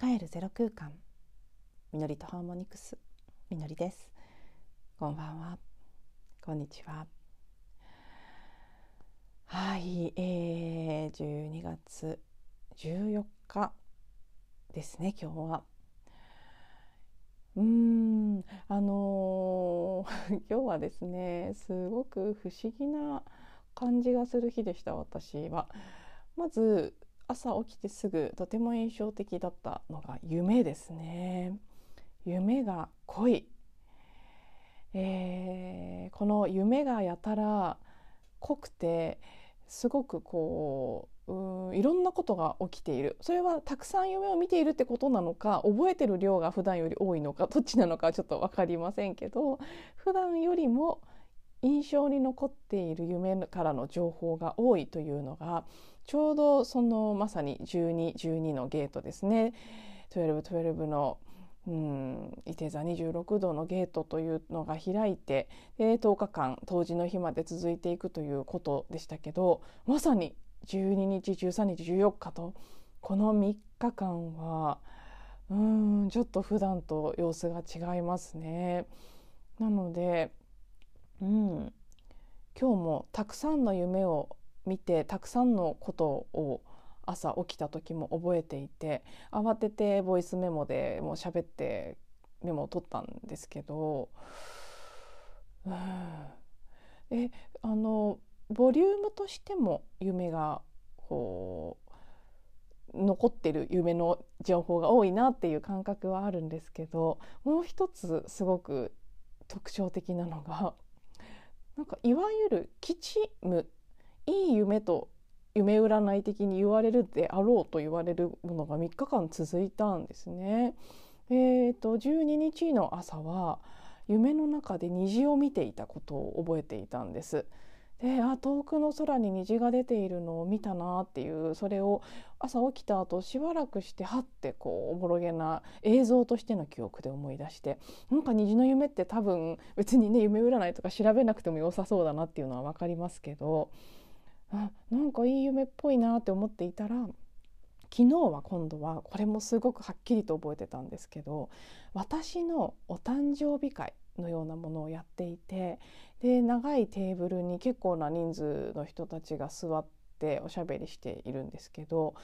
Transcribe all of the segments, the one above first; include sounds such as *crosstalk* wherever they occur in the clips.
帰るゼロ空間。みのりとハーモニクス。みのりです。こんばんは。こんにちは。はい。えー、12月14日ですね今日は。うん。あのー、*laughs* 今日はですねすごく不思議な感じがする日でした私は。まず朝起きてすぐとても印象的だったのが夢ですね。夢が濃い、えー、この夢がやたら濃くてすごくこうういろんなことが起きている。それはたくさん夢を見ているってことなのか覚えてる量が普段より多いのかどっちなのかちょっと分かりませんけど普段よりも印象に残っている夢からの情報が多いというのがちょうどそのまさに1212のゲートですね1212のうん、伊手座26度のゲートというのが開いてで10日間冬至の日まで続いていくということでしたけどまさに12日13日14日とこの3日間はうんちょっと普段と様子が違いますね。なので、うん、今日もたくさんの夢を見てたくさんのことを朝起きた時も覚えていて慌ててボイスメモでもう喋ってメモを取ったんですけど、うん、えあのボリュームとしても夢がこう残ってる夢の情報が多いなっていう感覚はあるんですけどもう一つすごく特徴的なのがなんかいわゆる吉夢いい夢と夢占い的に言われるであろうと言われるものが3日間続いたんですね。えーと、12日の朝は夢の中で虹を見ていたことを覚えていたんです。であ遠くの空に虹が出ているのを見たなっていうそれを朝起きた後しばらくしてはってこうおぼろげな映像としての記憶で思い出してなんか虹の夢って多分別にね夢占いとか調べなくても良さそうだなっていうのは分かりますけどあなんかいい夢っぽいなって思っていたら昨日は今度はこれもすごくはっきりと覚えてたんですけど私のお誕生日会のようなものをやっていてで長いテーブルに結構な人数の人たちが座っておしゃべりしているんですけど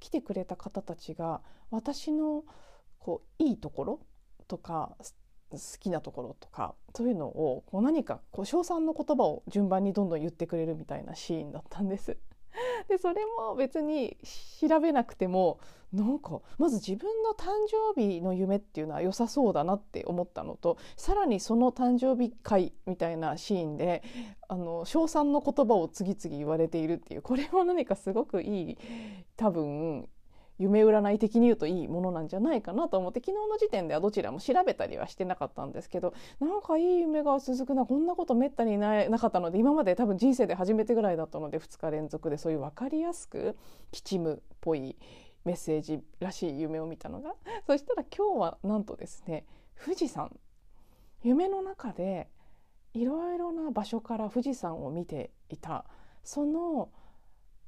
来てくれた方たちが私のこういいところとか好きなところとかそういうのをこう何かこう称賛の言葉を順番にどんどん言ってくれるみたいなシーンだったんです。でそれも別に調べなくてもなんかまず自分の誕生日の夢っていうのは良さそうだなって思ったのとさらにその誕生日会みたいなシーンであの称賛の言葉を次々言われているっていうこれも何かすごくいい多分夢占い的に言うといいものなんじゃないかなと思って昨日の時点ではどちらも調べたりはしてなかったんですけどなんかいい夢が続くなこんなことめったにないなかったので今まで多分人生で初めてぐらいだったので2日連続でそういう分かりやすく吉夢っぽいメッセージらしい夢を見たのが。*laughs* そしたら今日はなんとですね富士山。夢の中でいろいろな場所から富士山を見ていた。その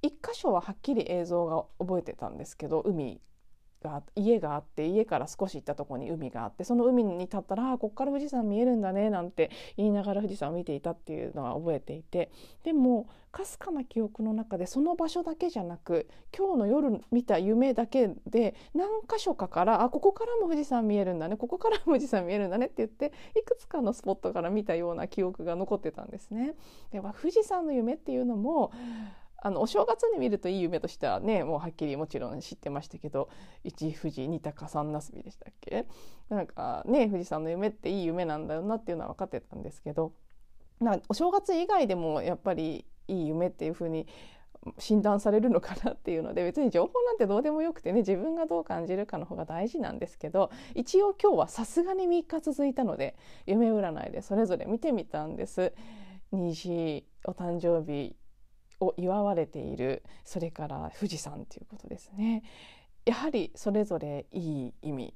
一箇所ははっきり映像が覚えてたんですけど海が家があって家から少し行ったところに海があってその海に立ったらあここから富士山見えるんだねなんて言いながら富士山を見ていたっていうのは覚えていてでもかすかな記憶の中でその場所だけじゃなく今日の夜見た夢だけで何箇所かからあここからも富士山見えるんだねここからも富士山見えるんだねって言っていくつかのスポットから見たような記憶が残ってたんですね。では富士山の夢っていうのもあのお正月に見るといい夢としてはねもうはっきりもちろん知ってましたけど一富士二鷹三なすびでしたっけ？なんかね富士山の夢っていい夢なんだよなっていうのは分かってたんですけどなお正月以外でもやっぱりいい夢っていうふうに診断されるのかなっていうので別に情報なんてどうでもよくてね自分がどう感じるかの方が大事なんですけど一応今日はさすがに3日続いたので夢占いでそれぞれ見てみたんです。虹お誕生日を祝われているそれから富士山ということですね。やはりそれぞれいい意味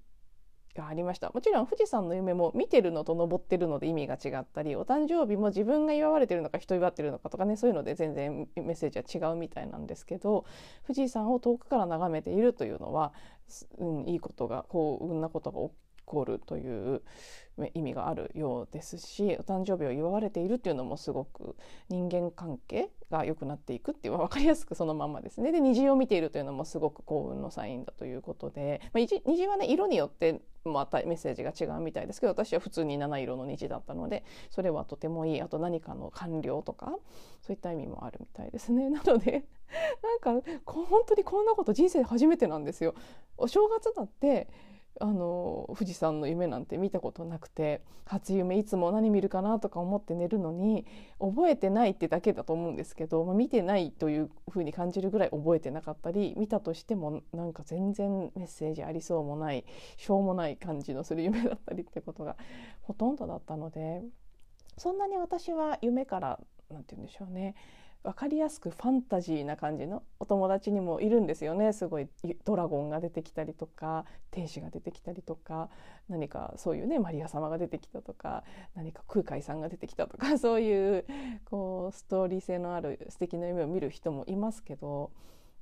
がありました。もちろん富士山の夢も見てるのと登ってるので意味が違ったりお誕生日も自分が祝われてるのか人祝ってるのかとかねそういうので全然メッセージは違うみたいなんですけど富士山を遠くから眺めているというのは、うん、いいことが幸運なことが起こるという意味があるようですしお誕生日を祝われているっていうのもすごく人間関係が良くなっていくっていう分かりやすくそのままですね。で虹を見ているというのもすごく幸運のサインだということで、まあ、虹はね色によってまたメッセージが違うみたいですけど私は普通に七色の虹だったのでそれはとてもいい。あと何かの完了とかそういった意味もあるみたいですね。*laughs* なのでなんか本当にこんなこと人生で初めてなんですよ。お正月だってあの富士山の夢なんて見たことなくて初夢いつも何見るかなとか思って寝るのに覚えてないってだけだと思うんですけど、まあ、見てないというふうに感じるぐらい覚えてなかったり見たとしてもなんか全然メッセージありそうもないしょうもない感じのする夢だったりってことがほとんどだったのでそんなに私は夢から何て言うんでしょうね分かりやすくファンタジーな感じのお友達にもいるんですよねすごいドラゴンが出てきたりとか天使が出てきたりとか何かそういうねマリア様が出てきたとか何か空海さんが出てきたとか *laughs* そういうこうストーリー性のある素敵な夢を見る人もいますけど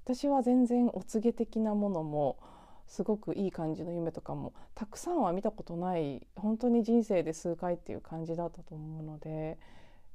私は全然お告げ的なものもすごくいい感じの夢とかもたくさんは見たことない本当に人生で数回っていう感じだったと思うので。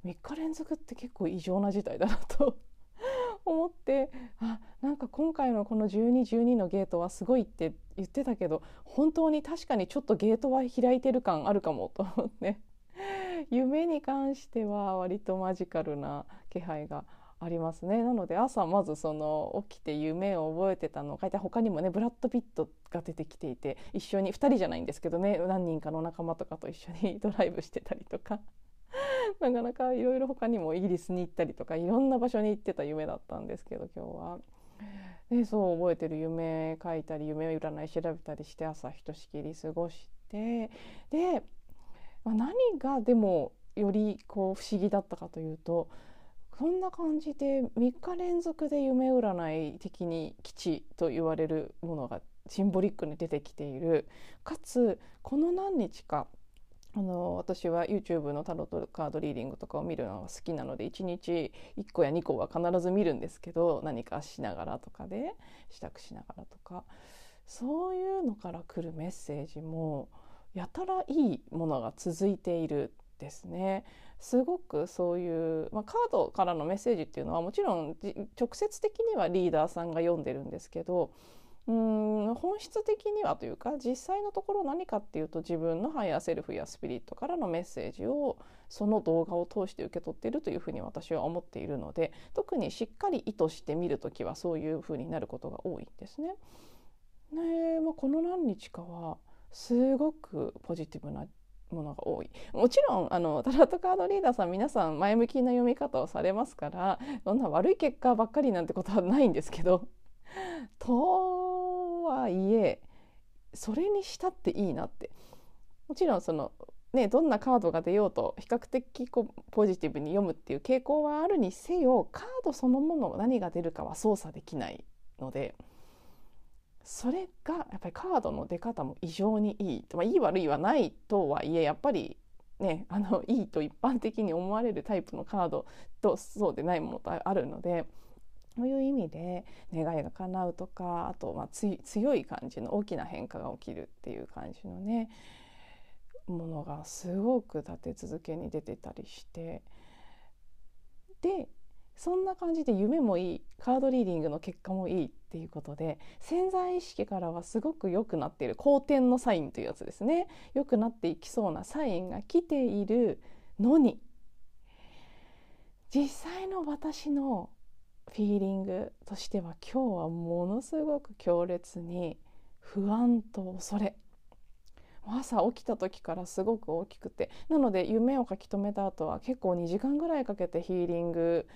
3日連続って結構異常な事態だなと *laughs* 思ってあなんか今回のこの1212のゲートはすごいって言ってたけど本当に確かにちょっとゲートは開いてる感あるかもと思って *laughs* 夢に関しては割とマジカルな気配がありますね。なので朝まずその起きて夢を覚えてたのを書いて他にもねブラッド・ピットが出てきていて一緒に2人じゃないんですけどね何人かの仲間とかと一緒にドライブしてたりとか。*laughs* なかなかいろいろ他にもイギリスに行ったりとかいろんな場所に行ってた夢だったんですけど今日は。でそう覚えてる夢書いたり夢占い調べたりして朝ひとしきり過ごしてで、ま、何がでもよりこう不思議だったかというとこんな感じで3日連続で夢占い的に基地と言われるものがシンボリックに出てきているかつこの何日かあの私は YouTube のタロットカードリーディングとかを見るのが好きなので1日1個や2個は必ず見るんですけど何かしながらとかで支度しながらとかそういうのから来るメッセージもやたらいいものが続いているですね。すごくそういう、まあ、カードからのメッセージっていうのはもちろん直接的にはリーダーさんが読んでるんですけどうん本質的にはというか実際のところ何かっていうと自分のハイヤーセルフやスピリットからのメッセージをその動画を通して受け取っているというふうに私は思っているので特にしっかり意図して見る時はそういうふうになることが多いんですね。ねまあ、この何日かはすごくポジティブなものが多いもちろんあのタロットカードリーダーさん皆さん前向きな読み方をされますからそんな悪い結果ばっかりなんてことはないんですけど *laughs* とはいえそれにしたっていいなって。もちろんそのねどんなカードが出ようと比較的こうポジティブに読むっていう傾向はあるにせよカードそのもの何が出るかは操作できないのでそれがやっぱりカードの出方も異常にいい、まあ、いい悪いはないとはいえやっぱりねあのいいと一般的に思われるタイプのカードとそうでないものとあるのでそういう意味で願いが叶うとかあとまあ強い感じの大きな変化が起きるっていう感じのねものがすごく立て続けに出てたりして。でそんな感じで夢もいいカードリーディングの結果もいいっていうことで潜在意識からはすごく良くなっている好転のサインというやつですね。良くなっていきそうなサインが来ているのに。実際の私のフィーリングとしては今日はものすごく強烈に不安と恐れ。朝起きた時からすごく大きくて。なので夢を書き留めた後は結構2時間ぐらいかけてヒーリング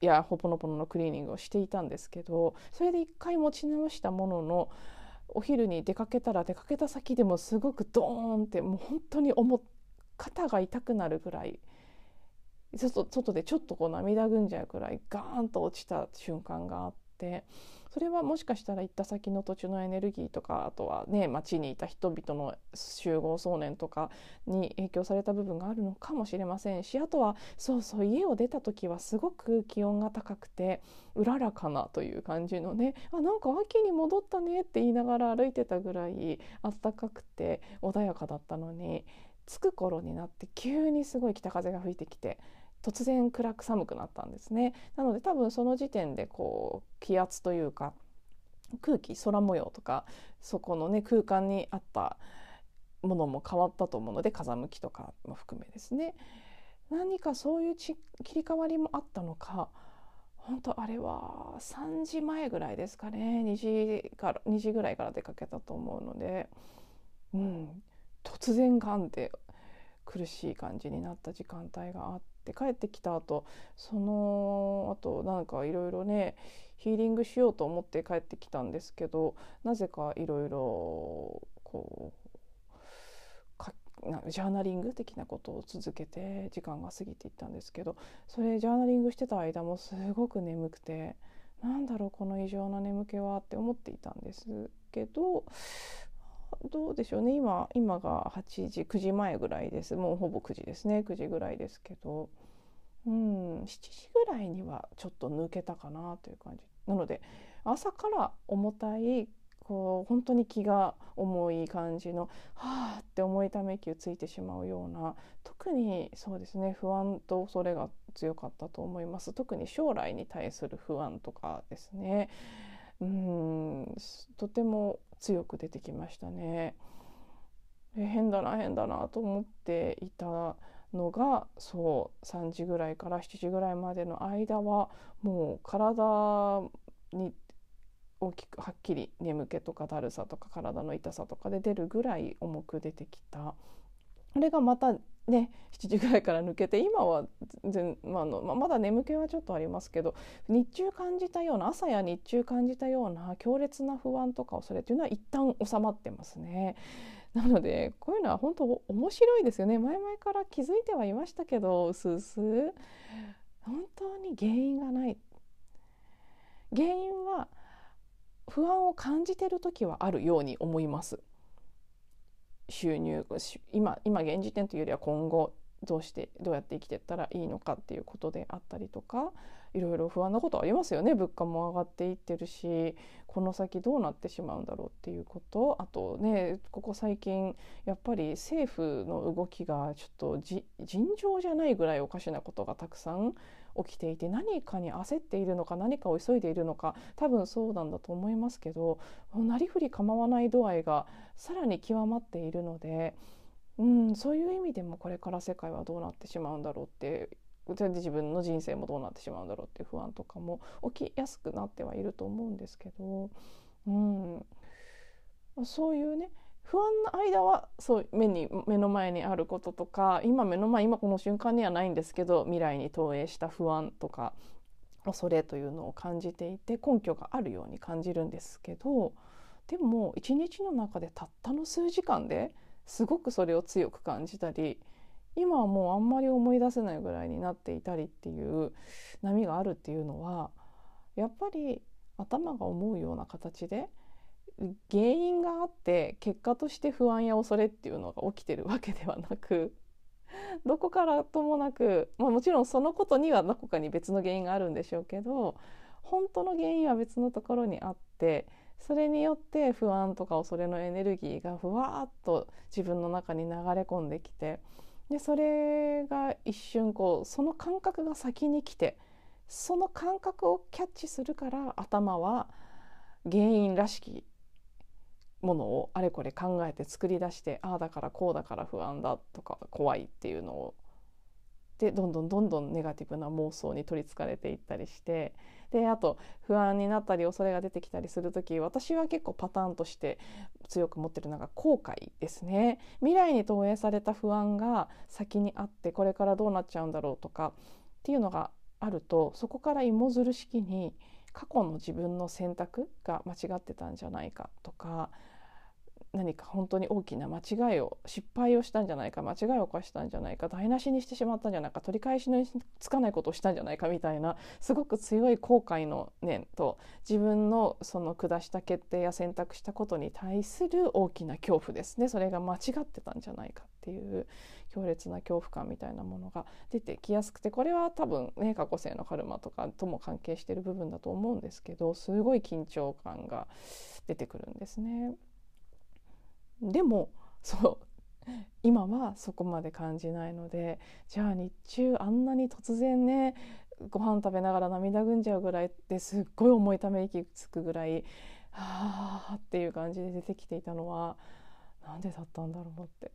やほぽのぽののクリーニングをしていたんですけどそれで一回持ち直したもののお昼に出かけたら出かけた先でもすごくドーンってもう本当に肩が痛くなるぐらい外外でちょっとこう涙ぐんじゃうくらいガーンと落ちた瞬間があってそれはもしかしたら行った先の土地のエネルギーとかあとはね町にいた人々の集合想念とかに影響された部分があるのかもしれませんしあとはそうそう家を出た時はすごく気温が高くてうららかなという感じのねあなんか秋に戻ったねって言いながら歩いてたぐらい暖かくて穏やかだったのに着く頃になって急にすごい北風が吹いてきて突然暗く寒くなったんですね。なので多分その時点でこう気圧というか空気空模様とかそこのね空間にあったものも変わったと思うので風向きとかも含めですね。何かそういう切り替わりもあったのか。本当あれは3時前ぐらいですかね。2時から2時ぐらいから出かけたと思うので、うん、突然ガンって苦しい感じになった時間帯があって帰ってきた後その後なんかいろいろねヒーリングしようと思って帰ってきたんですけどなぜかいろいろこうジャーナリング的なことを続けて時間が過ぎていったんですけどそれジャーナリングしてた間もすごく眠くてなんだろうこの異常な眠気はって思っていたんですけどどうでしょうね。今今が8時9時前ぐらいです。もうほぼ9時ですね。9時ぐらいですけど。うん7時ぐらいにはちょっと抜けたかなという感じ。なので朝から重たいこう本当に気が重い感じのはあって重いため息をついてしまうような特にそうですね不安と恐れが強かったと思います。特に将来に対する不安とかですね。うんとても強く出てきましたね。変だな変だなと思っていたのがそう3時ぐらいから7時ぐらいまでの間はもう体に大きくはっきり眠気とかだるさとか体の痛さとかで出るぐらい重く出てきたあれがまたね7時ぐらいから抜けて今は全、まあのま、まだ眠気はちょっとありますけど日中感じたような朝や日中感じたような強烈な不安とか恐れというのは一旦収まってますね。なのでこういうのは本当面白いですよね。前々から気づいてはいましたけどうすうす本当に原因がない。原因は不安を感じてる時はあるように思います。収入今今現時点というよりは今後どうしてどうやって生きていったらいいのかっていうことであったりとかいろいろ不安なことありますよね。物価も上がっていってるしこの先どうなってしまうんだろうっていうこと。あとねここ最近やっぱり政府の動きがちょっと尋常じゃないぐらいおかしなことがたくさん起きていて何かに焦っているのか何かを急いでいるのか多分そうなんだと思いますけどなりふり構わない度合いがさらに極まっているので、うん、そういう意味でもこれから世界はどうなってしまうんだろうって自分の人生もどうなってしまうんだろうっていう不安とかも起きやすくなってはいると思うんですけど、うん、そういうね不安な間はそう目に目の前にあることとか今目の前今この瞬間にはないんですけど未来に投影した不安とか恐れというのを感じていて根拠があるように感じるんですけどでも一日の中でたったの数時間ですごくそれを強く感じたり今はもうあんまり思い出せないぐらいになっていたりっていう波があるっていうのはやっぱり頭が思うような形で原因があって結果として不安や恐れっていうのが起きてるわけではなくどこからともなく、まあ、もちろんそのことにはどこかに別の原因があるんでしょうけど本当の原因は別のところにあってそれによって不安とか恐れのエネルギーがふわっと自分の中に流れ込んできてでそれが一瞬こうその感覚が先に来てその感覚をキャッチするから頭は原因らしきものをあれこれ考えて作り出してああだからこうだから不安だとか怖いっていうのをでどんどんどんどんネガティブな妄想に取りつかれていったりしてであと不安になったり恐れが出てきたりする時私は結構パターンとして強く持ってるのが後悔ですね。未来に投影された不安が先にあってこれからどうなっちゃうんだろうとかっていうのがあるとそこから芋づる式に過去の自分の選択が間違ってたんじゃないかとか何か本当に大きな間違いを失敗をしたんじゃないか間違いを犯したんじゃないか台無しにしてしまったんじゃないか取り返しのつかないことをしたんじゃないかみたいなすごく強い後悔の念と自分のその下した決定や選択したことに対する大きな恐怖ですねそれが間違ってたんじゃないかっていう強烈な恐怖感みたいなものが出てきやすくてこれは多分ね過去性のカルマとかとも関係してる部分だと思うんですけどすごい緊張感が出てくるんですね。でもそう *laughs* 今はそこまで感じないのでじゃあ日中あんなに突然ねご飯食べながら涙ぐんじゃうぐらいですっごい重いため息つくぐらいはあっていう感じで出てきていたのはなんでだったんだろうって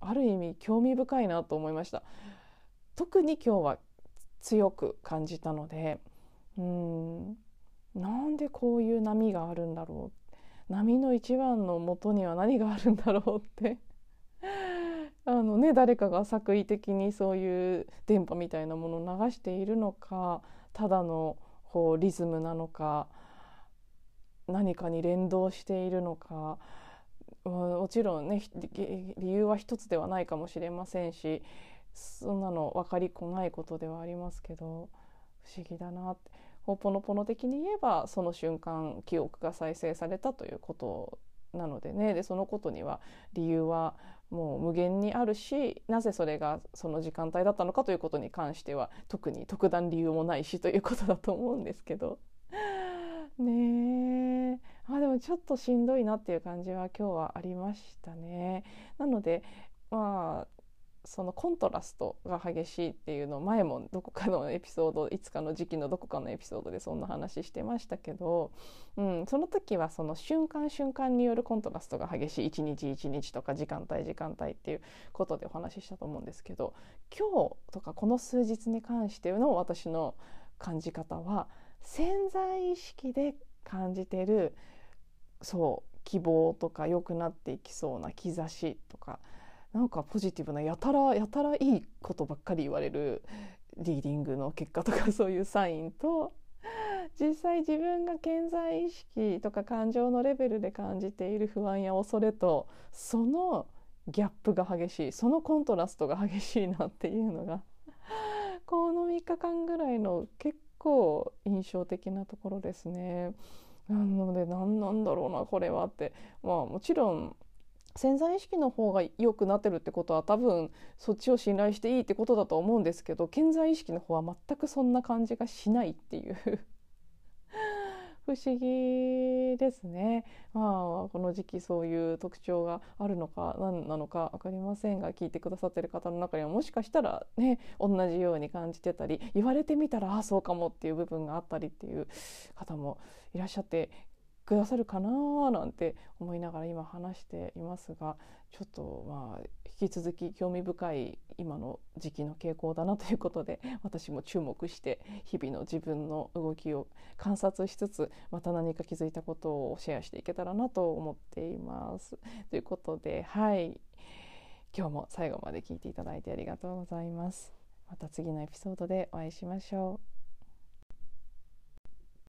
ある意味興味深いなと思いました。特に今日は強く感じたのでうんなんでこういう波があるんだろうっ波の一番の元には何があるんだろうって。*laughs* あのね誰かが作為的にそういう電波みたいなものを流しているのかただのこうリズムなのか何かに連動しているのかもちろんね理由は一つではないかもしれませんしそんなの分かりこないことではありますけど不思議だなって。ほぽのぽの的に言えばその瞬間記憶が再生されたということなのでね。でそのことには理由はもう無限にあるしなぜそれがその時間帯だったのかということに関しては特に特段理由もないしということだと思うんですけど。*laughs* ねえ。あでもちょっとしんどいなっていう感じは今日はありましたね。なのでまあそのコントラストが激しいっていうのを前もどこかのエピソードいつかの時期のどこかのエピソードでそんな話してましたけど、うん、その時はその瞬間瞬間によるコントラストが激しい一日一日とか時間帯時間帯っていうことでお話ししたと思うんですけど今日とかこの数日に関しての私の感じ方は潜在意識で感じてるそう希望とか良くなっていきそうな兆しとかなんかポジティブなやたらやたらいいことばっかり言われるリーディングの結果とかそういうサインと実際自分が健在意識とか感情のレベルで感じている不安や恐れとそのギャップが激しいそのコントラストが激しいなっていうのがこの3日間ぐらいの結構印象的なところですね。なので何なんだろうなこれはってまあもちろん潜在意識の方が良くなってるってことは多分そっちを信頼していいってことだと思うんですけど潜在意識の方は全くそんな感じがしないっていう *laughs* 不思議ですね。まあこの時期そういう特徴があるのか何なのか分かりませんが聞いてくださってる方の中にはもしかしたらね同じように感じてたり言われてみたらああそうかもっていう部分があったりっていう方もいらっしゃってくださるかななんて思いながら今話していますがちょっとまあ引き続き興味深い今の時期の傾向だなということで私も注目して日々の自分の動きを観察しつつまた何か気づいたことをシェアしていけたらなと思っています。ということではい今日も最後まで聞いていただいてありがとうございます。また次のエピソードでお会いしましょう。